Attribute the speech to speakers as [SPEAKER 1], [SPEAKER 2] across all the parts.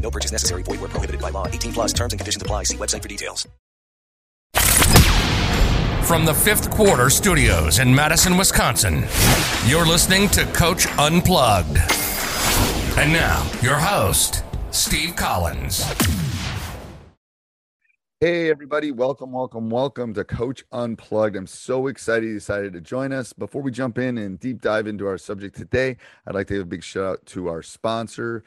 [SPEAKER 1] No purchase necessary. Void where prohibited by law. 18 plus terms and conditions apply. See website for details.
[SPEAKER 2] From the fifth quarter studios in Madison, Wisconsin, you're listening to Coach Unplugged. And now, your host, Steve Collins.
[SPEAKER 3] Hey, everybody. Welcome, welcome, welcome to Coach Unplugged. I'm so excited you decided to join us. Before we jump in and deep dive into our subject today, I'd like to give a big shout out to our sponsor,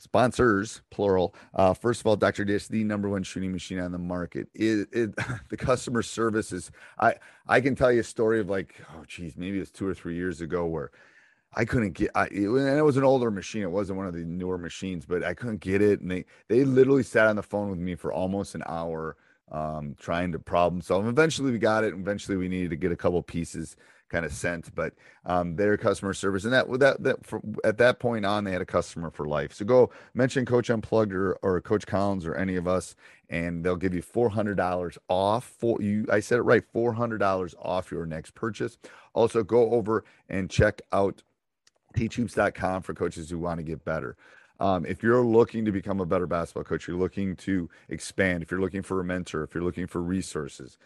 [SPEAKER 3] sponsors plural. Uh, first of all dr dish the number one shooting machine on the market. It, it the customer service is i i can tell you a story of like oh geez maybe it's two or three years ago where i couldn't get I, it, and it was an older machine. It wasn't one of the newer machines but i couldn't get it. And they they literally sat on the phone with me for almost an hour um, trying to problem solve. Eventually we got it. Eventually we needed to get a couple pieces kind of sent, but um, their customer service and that that that for, at that point on they had a customer for life. So go mention Coach Unplugged or, or Coach Collins or any of us, and they'll give you four hundred dollars off. For you, I said it right, four hundred dollars off your next purchase. Also, go over and check out teachhoops.com for coaches who want to get better. Um, if you're looking to become a better basketball coach, you're looking to expand, if you're looking for a mentor, if you're looking for resources,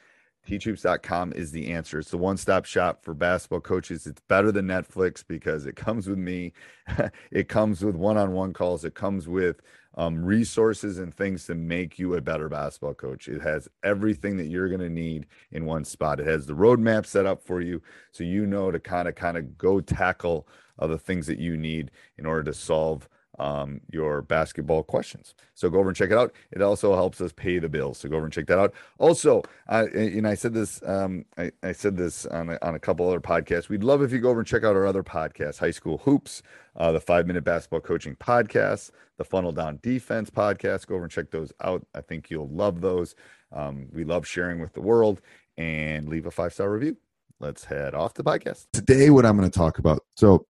[SPEAKER 3] teachhoops.com is the answer. It's the one stop shop for basketball coaches. It's better than Netflix because it comes with me, it comes with one on one calls, it comes with um, resources and things to make you a better basketball coach. It has everything that you're going to need in one spot. It has the roadmap set up for you so you know to kind of kind of go tackle the things that you need in order to solve um, your basketball questions. So go over and check it out. It also helps us pay the bills. So go over and check that out. Also, uh, and I said this, um, I, I, said this on a, on a couple other podcasts. We'd love if you go over and check out our other podcasts: High School Hoops, uh, the Five Minute Basketball Coaching Podcast, the Funnel Down Defense Podcast. Go over and check those out. I think you'll love those. Um, we love sharing with the world. And leave a five star review. Let's head off the podcast
[SPEAKER 4] today. What I'm going to talk about. So,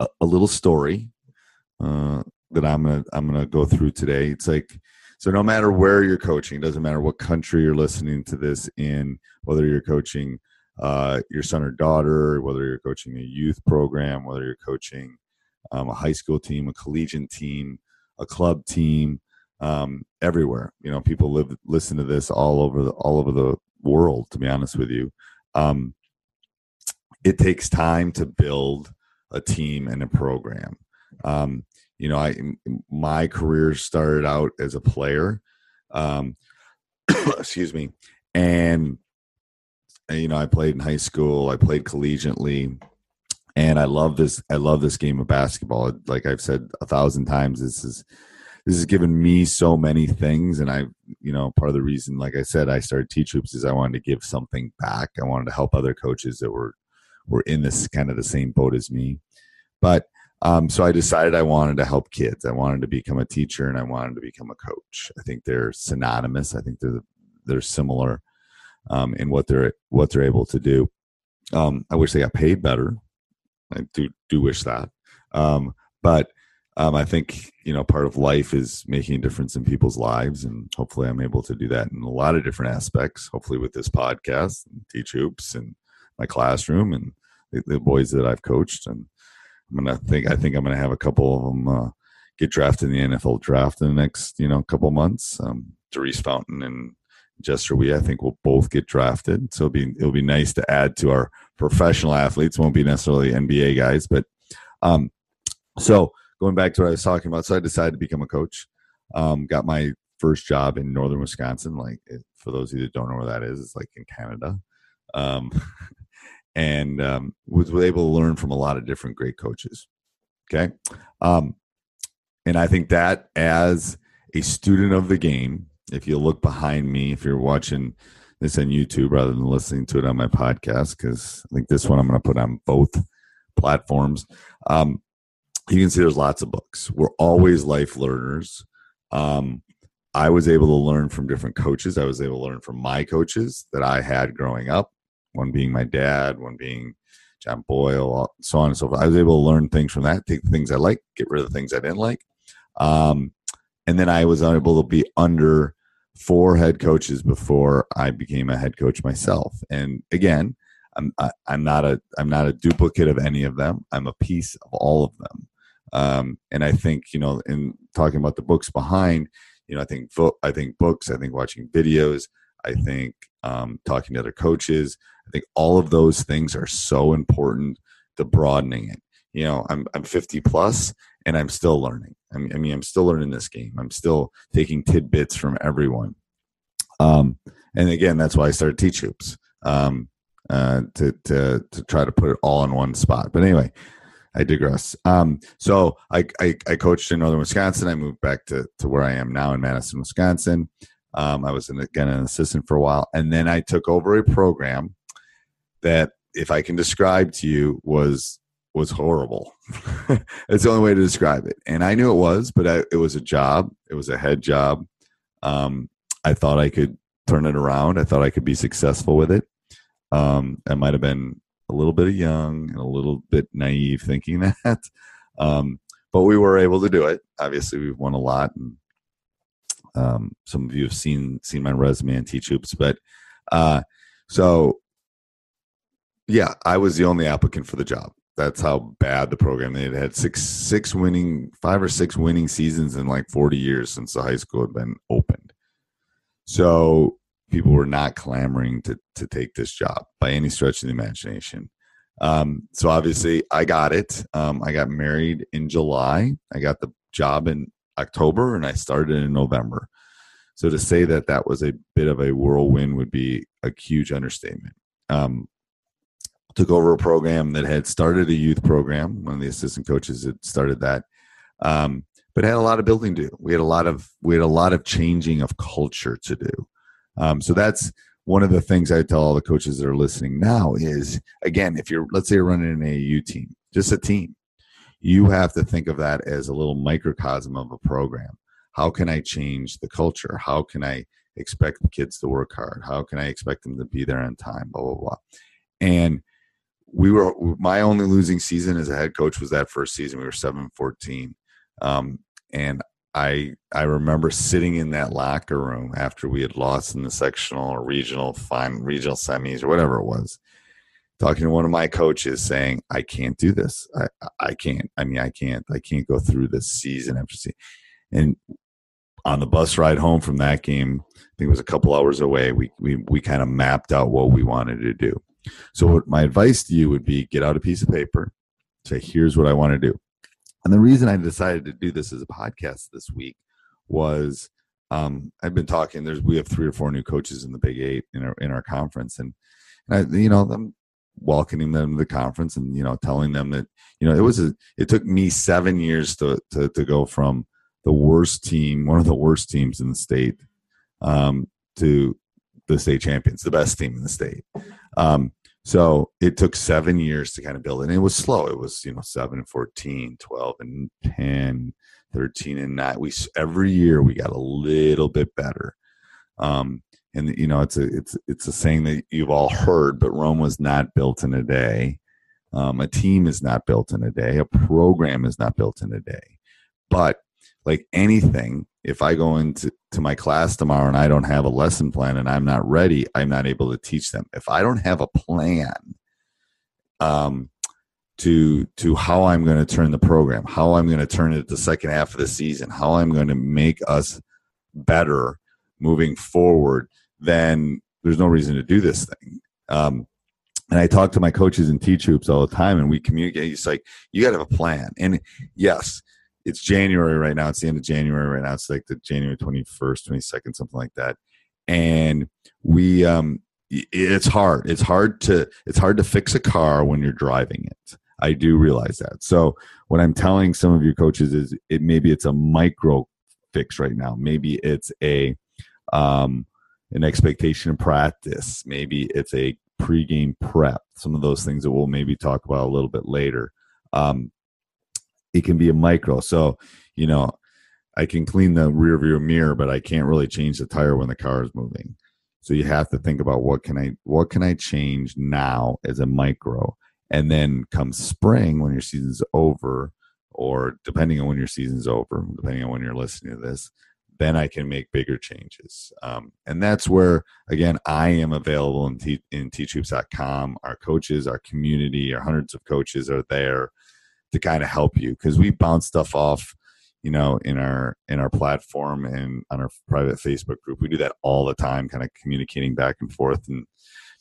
[SPEAKER 4] a, a little story uh, that I'm gonna I'm gonna go through today. It's like so no matter where you're coaching, it doesn't matter what country you're listening to this in, whether you're coaching uh, your son or daughter, whether you're coaching a youth program, whether you're coaching um, a high school team, a collegiate team, a club team, um, everywhere. You know, people live listen to this all over the all over the world. To be honest with you, um, it takes time to build a team and a program. Um, you know, I my career started out as a player. Um, excuse me, and you know, I played in high school. I played collegiately, and I love this. I love this game of basketball. Like I've said a thousand times, this is this has given me so many things and i you know part of the reason like i said i started teach hoops is i wanted to give something back i wanted to help other coaches that were were in this kind of the same boat as me but um, so I decided I wanted to help kids. I wanted to become a teacher and I wanted to become a coach. I think they're synonymous. I think they're they're similar um, in what they're what they're able to do. Um, I wish they got paid better. I do do wish that. Um, but
[SPEAKER 3] um, I think you know part of life is making a difference in people's lives, and hopefully, I'm able to do that in a lot of different aspects. Hopefully, with this podcast, and teach hoops, and my classroom, and the, the boys that I've coached, and I'm gonna think. I think I'm gonna have a couple of them uh, get drafted in the NFL draft in the next you know couple months. Um, Daurice Fountain and Jester Weah, I think will both get drafted. So it'll be it'll be nice to add to our professional athletes. Won't be necessarily NBA guys, but um, so going back to what I was talking about, so I decided to become a coach. Um, got my first job in northern Wisconsin. Like for those of you that don't know where that is, it's like in Canada. Um, and um, was able to learn from a lot of different great coaches. Okay, um, and I think that as a student of the game, if you look behind me, if you're watching this on YouTube rather than listening to it on my podcast, because I think this one I'm going to put on both platforms. Um, you can see there's lots of books. We're always life learners. Um, I was able to learn from different coaches. I was able to learn from my coaches that I had growing up, one being my dad, one being John Boyle, so on and so forth. I was able to learn things from that, take the things I like, get rid of the things I didn't like. Um, and then I was able to be under four head coaches before I became a head coach myself. And again, I'm I, i am not a I'm not a duplicate of any of them. I'm a piece of all of them. Um, and I think you know, in talking about the books behind, you know, I think vo- I think books, I think watching videos, I think um, talking to other coaches, I think all of those things are so important to broadening it. You know, I'm I'm 50 plus, and I'm still learning. I mean, I mean, I'm still learning this game. I'm still taking tidbits from everyone. Um, and again, that's why I started Teach Hoops um, uh, to to to try to put it all in one spot. But anyway, I digress. Um, so I, I, I coached in northern Wisconsin. I moved back to to where I am now in Madison, Wisconsin. Um, I was an, again an assistant for a while, and then I took over a program that, if I can describe to you, was was horrible. It's the only way to describe it. And I knew it was, but I, it was a job. It was a head job. Um, I thought I could turn it around. I thought I could be successful with it. Um, I might have been a little bit young and a little bit naive thinking that. Um, but we were able to do it. Obviously, we've won a lot, and um, some of you have seen seen my resume and teach hoops. But uh, so, yeah, I was the only applicant for the job. That's how bad the program. They had had six six winning, five or six winning seasons in like forty years since the high school had been opened. So people were not clamoring to to take this job by any stretch of the imagination. Um, so obviously, I got it. Um, I got married in July. I got the job in October, and I started in November. So to say that that was a bit of a whirlwind would be a huge understatement. Um, took over a program that had started a youth program. One of the assistant coaches had started that, um, but had a lot of building to do. We had a lot of we had a lot of changing of culture to do. Um, so that's one of the things I tell all the coaches that are listening now is again, if you're let's say you're running an AU team, just a team, you have to think of that as a little microcosm of a program. How can I change the culture? How can I expect the kids to work hard? How can I expect them to be there on time? Blah blah blah. And we were my only losing season as a head coach was that first season. We were seven fourteen, um, and I I remember sitting in that locker room after we had lost in the sectional or regional final, regional semis or whatever it was, talking to one of my coaches saying, I can't do this. I I can't. I mean I can't. I can't go through this season after season. And on the bus ride home from that game, I think it was a couple hours away, we we we kind of mapped out what we wanted to do. So my advice to you would be get out a piece of paper, say, here's what I want to do and the reason I decided to do this as a podcast this week was um, I've been talking. There's we have three or four new coaches in the Big Eight in our in our conference, and, and I, you know, I'm welcoming them to the conference, and you know, telling them that you know it was a it took me seven years to to to go from the worst team, one of the worst teams in the state, um, to the state champions, the best team in the state. Um, so it took seven years to kind of build it. And it was slow. It was, you know, 7 and 14, 12 and 10, 13 and 9. We, every year we got a little bit better. Um, and you know, it's a, it's, it's a saying that you've all heard, but Rome was not built in a day. Um, a team is not built in a day. A program is not built in a day. But like anything, if I go into to my class tomorrow and I don't have a lesson plan and I'm not ready, I'm not able to teach them. If I don't have a plan, um, to to how I'm going to turn the program, how I'm going to turn it the second half of the season, how I'm going to make us better moving forward, then there's no reason to do this thing. Um, and I talk to my coaches and teach hoops all the time, and we communicate. It's like you got to have a plan. And yes, it's January right now. It's the end of January right now. It's like the January twenty first, twenty second, something like that. And we, um, it's hard. It's hard to it's hard to fix a car when you're driving it. I do realize that. So what I'm telling some of your coaches is it maybe it's a micro fix right now. Maybe it's a um, an expectation of practice. Maybe it's a pregame prep. Some of those things that we'll maybe talk about a little bit later. Um, it can be a micro. So you know, I can clean the rear view mirror, but I can't really change the tire when the car is moving. So you have to think about what can I what can I change now as a micro and then come spring when your season's over or depending on when your season's over depending on when you're listening to this then i can make bigger changes um, and that's where again i am available in, te- in teachhoops.com our coaches our community our hundreds of coaches are there to kind of help you because we bounce stuff off you know in our in our platform and on our private facebook group we do that all the time kind of communicating back and forth and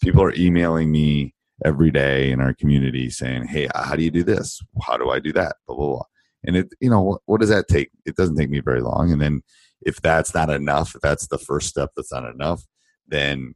[SPEAKER 3] people are emailing me every day in our community saying, "Hey, how do you do this? How do I do that?" Blah blah blah. And it, you know, what, what does that take? It doesn't take me very long. And then if that's not enough, if that's the first step that's not enough, then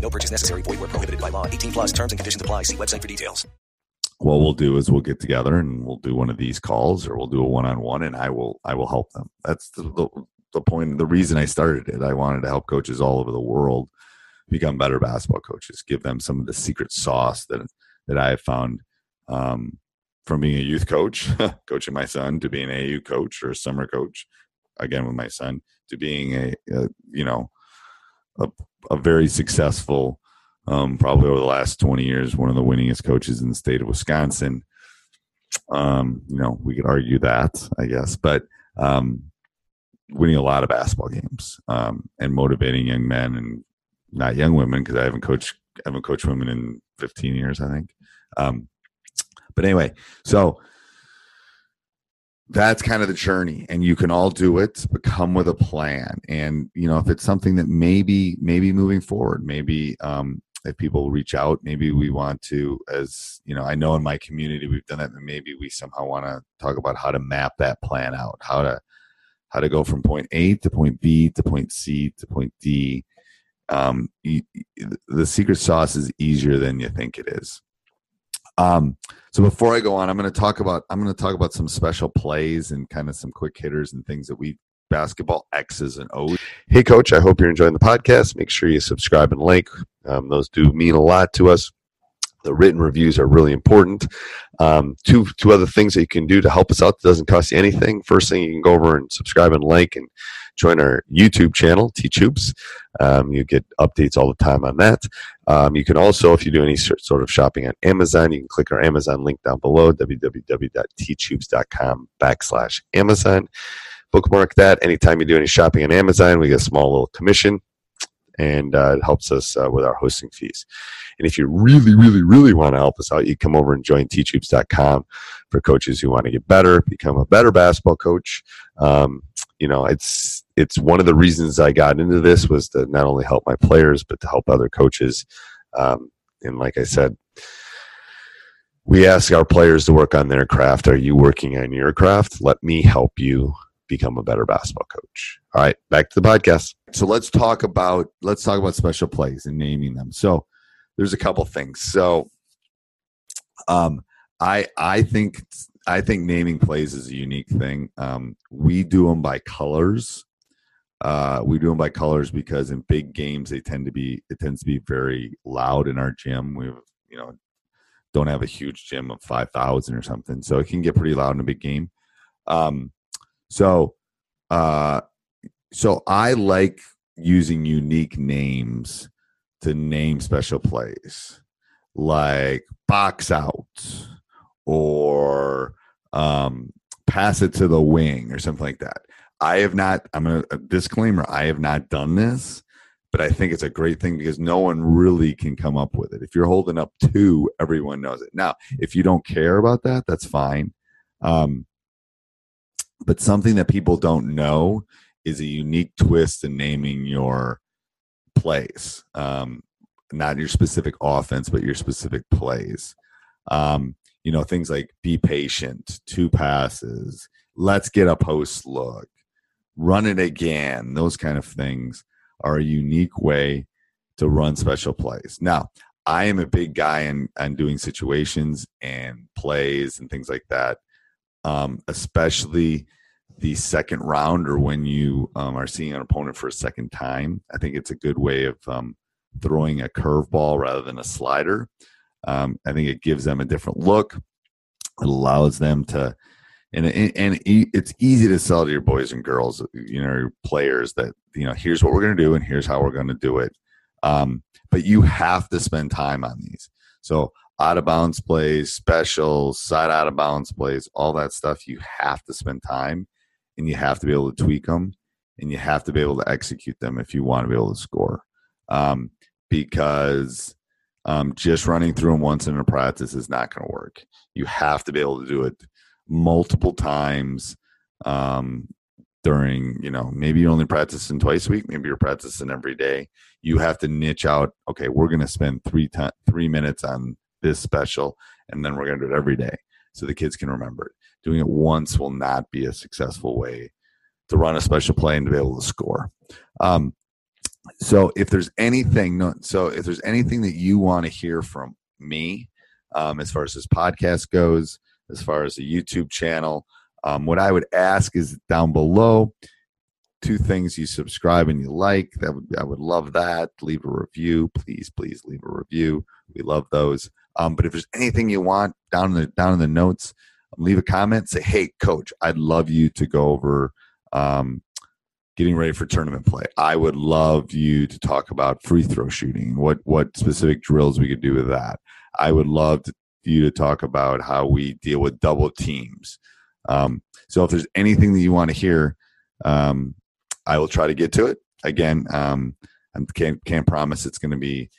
[SPEAKER 1] No purchase necessary. Void where prohibited by law. 18 plus terms and conditions apply. See website for details.
[SPEAKER 3] what we'll do is we'll get together and we'll do one of these calls or we'll do a one-on-one and i will i will help them that's the, the, the point the reason i started it i wanted to help coaches all over the world become better basketball coaches give them some of the secret sauce that that i have found um, from being a youth coach coaching my son to being an au coach or a summer coach again with my son to being a, a you know a, a very successful um, probably over the last 20 years, one of the winningest coaches in the state of Wisconsin. Um, you know, we could argue that, I guess, but um, winning a lot of basketball games um, and motivating young men and not young women because I haven't coached I haven't coached women in 15 years, I think. Um, but anyway, so that's kind of the journey and you can all do it but come with a plan. And you know if it's something that maybe maybe moving forward maybe um if people reach out maybe we want to as you know i know in my community we've done that and maybe we somehow want to talk about how to map that plan out how to how to go from point a to point b to point c to point d. Um the secret sauce is easier than you think it is um so before i go on i'm going to talk about i'm going to talk about some special plays and kind of some quick hitters and things that we basketball x's and o's
[SPEAKER 5] Hey, Coach, I hope you're enjoying the podcast. Make sure you subscribe and like. Um, those do mean a lot to us. The written reviews are really important. Um, two two other things that you can do to help us out that doesn't cost you anything. First thing, you can go over and subscribe and like and join our YouTube channel, Hoops. Um, you get updates all the time on that. Um, you can also, if you do any sort of shopping on Amazon, you can click our Amazon link down below, www.teachhoops.com backslash Amazon bookmark that. Anytime you do any shopping on Amazon, we get a small little commission, and uh, it helps us uh, with our hosting fees. And if you really, really, really want to help us out, you come over and join teachhoops.com for coaches who want to get better, become a better basketball coach. Um, you know, it's it's one of the reasons I got into this was to not only help my players, but to help other coaches. Um, and like I said, we ask our players to work on their craft. Are you working on your craft? Let me help you become a better basketball coach. All right, back to the podcast.
[SPEAKER 3] so let's talk about let's talk about special plays and naming them so there's a couple things so um i i think i think naming plays is a unique thing um we do them by colors uh, we do them by colors because in big games they tend to be it tends to be very loud in our gym. We you know don't have a huge gym of five thousand or something, so it can get pretty loud in a big game. Um, so uh, so I like using unique names to name special plays like box out or um, pass it to the wing or something like that. I have not, I'm a, a disclaimer, I have not done this, but I think it's a great thing because no one really can come up with it. If you're holding up two, everyone knows it. Now, if you don't care about that, that's fine. Um, but something that people don't know is a unique twist in naming your plays. Um, not your specific offense, but your specific plays. Um, you know, things like be patient, two passes, let's get a post look, run it again. Those kind of things are a unique way to run special plays. Now, I am a big guy in, in doing situations and plays and things like that, um, especially the second round or when you um, are seeing an opponent for a second time. I think it's a good way of um, throwing a curveball rather than a slider. Um, I think it gives them a different look. It allows them to, and and it's easy to sell to your boys and girls, you know, players that you know here's what we're going to do and here's how we're going to do it. Um, but you have to spend time on these. So out of bounds plays, specials, side out of bounds plays, all that stuff. You have to spend time, and you have to be able to tweak them, and you have to be able to execute them if you want to be able to score. Um, because um, just running through them once in a practice is not going to work. You have to be able to do it multiple times um, during, you know, maybe you're only practicing twice a week, maybe you're practicing every day. You have to niche out. Okay, we're going to spend three t- three minutes on this special, and then we're going to do it every day, so the kids can remember it. Doing it once will not be a successful way to run a special play and to be able to score. Um, so if there's anything so if there's anything that you want to hear from me um, as far as this podcast goes as far as the youtube channel um, what i would ask is down below two things you subscribe and you like that would i would love that. Leave a review. Please please leave a review. We love those. Um, but if there's anything you want down in the down in the notes leave a comment. Say hey coach i'd love you to go over um, getting ready for tournament play. I would love you to talk about free throw shooting, what what specific drills we could do with that. I would love to, you to talk about how we deal with double teams. Um, so if there's anything that you want to hear, um, I will try to get to it. Again, um, I can't can't promise it's going to be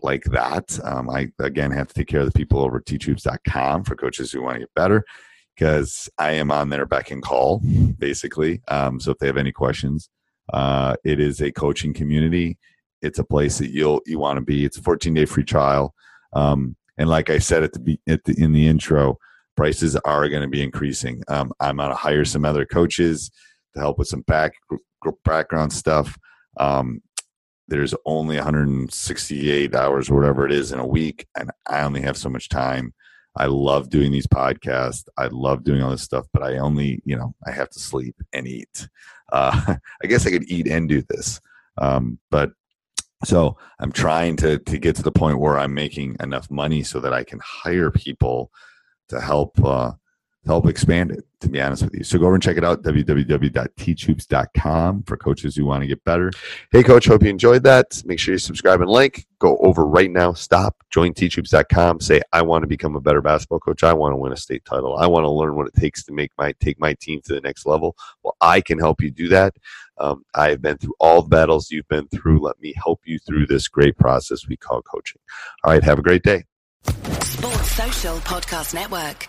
[SPEAKER 3] like that. Um, I again have to take care of the people over at for coaches who want to get better because I am on their beck and call, basically. Um, so if they have any questions, uh, it is a coaching community. It's a place that you'll you want to be. It's a 14 day free trial, um, and like I said at the, at the in the intro, prices are going to be increasing. Um, I'm going to hire some other coaches to help with some back background stuff. Um, there's only 168 hours or whatever it is in a week, and I only have so much time I love doing these podcasts. I love doing all this stuff, but I only, you know, I have to sleep and eat. Uh, I guess I could eat and do this. Um, but so I'm trying to to get to the point where I'm making enough money so that I can hire people to help uh, help expand it, to be honest with you. So go over and check it out, www.teachhoops.com for coaches who want to get better.
[SPEAKER 5] Hey, coach, hope you enjoyed that. Make sure you subscribe and like. Go over right now, stop, join teachhoops.com. Say, I want to become a better basketball coach. I want to win a state title. I want to learn what it takes to make my take my team to the next level. Well, I can help you do that. Um, I have been through all the battles you've been through. Let me help you through this great process we call coaching. All right, have a great day.
[SPEAKER 6] Sports Social Podcast Network.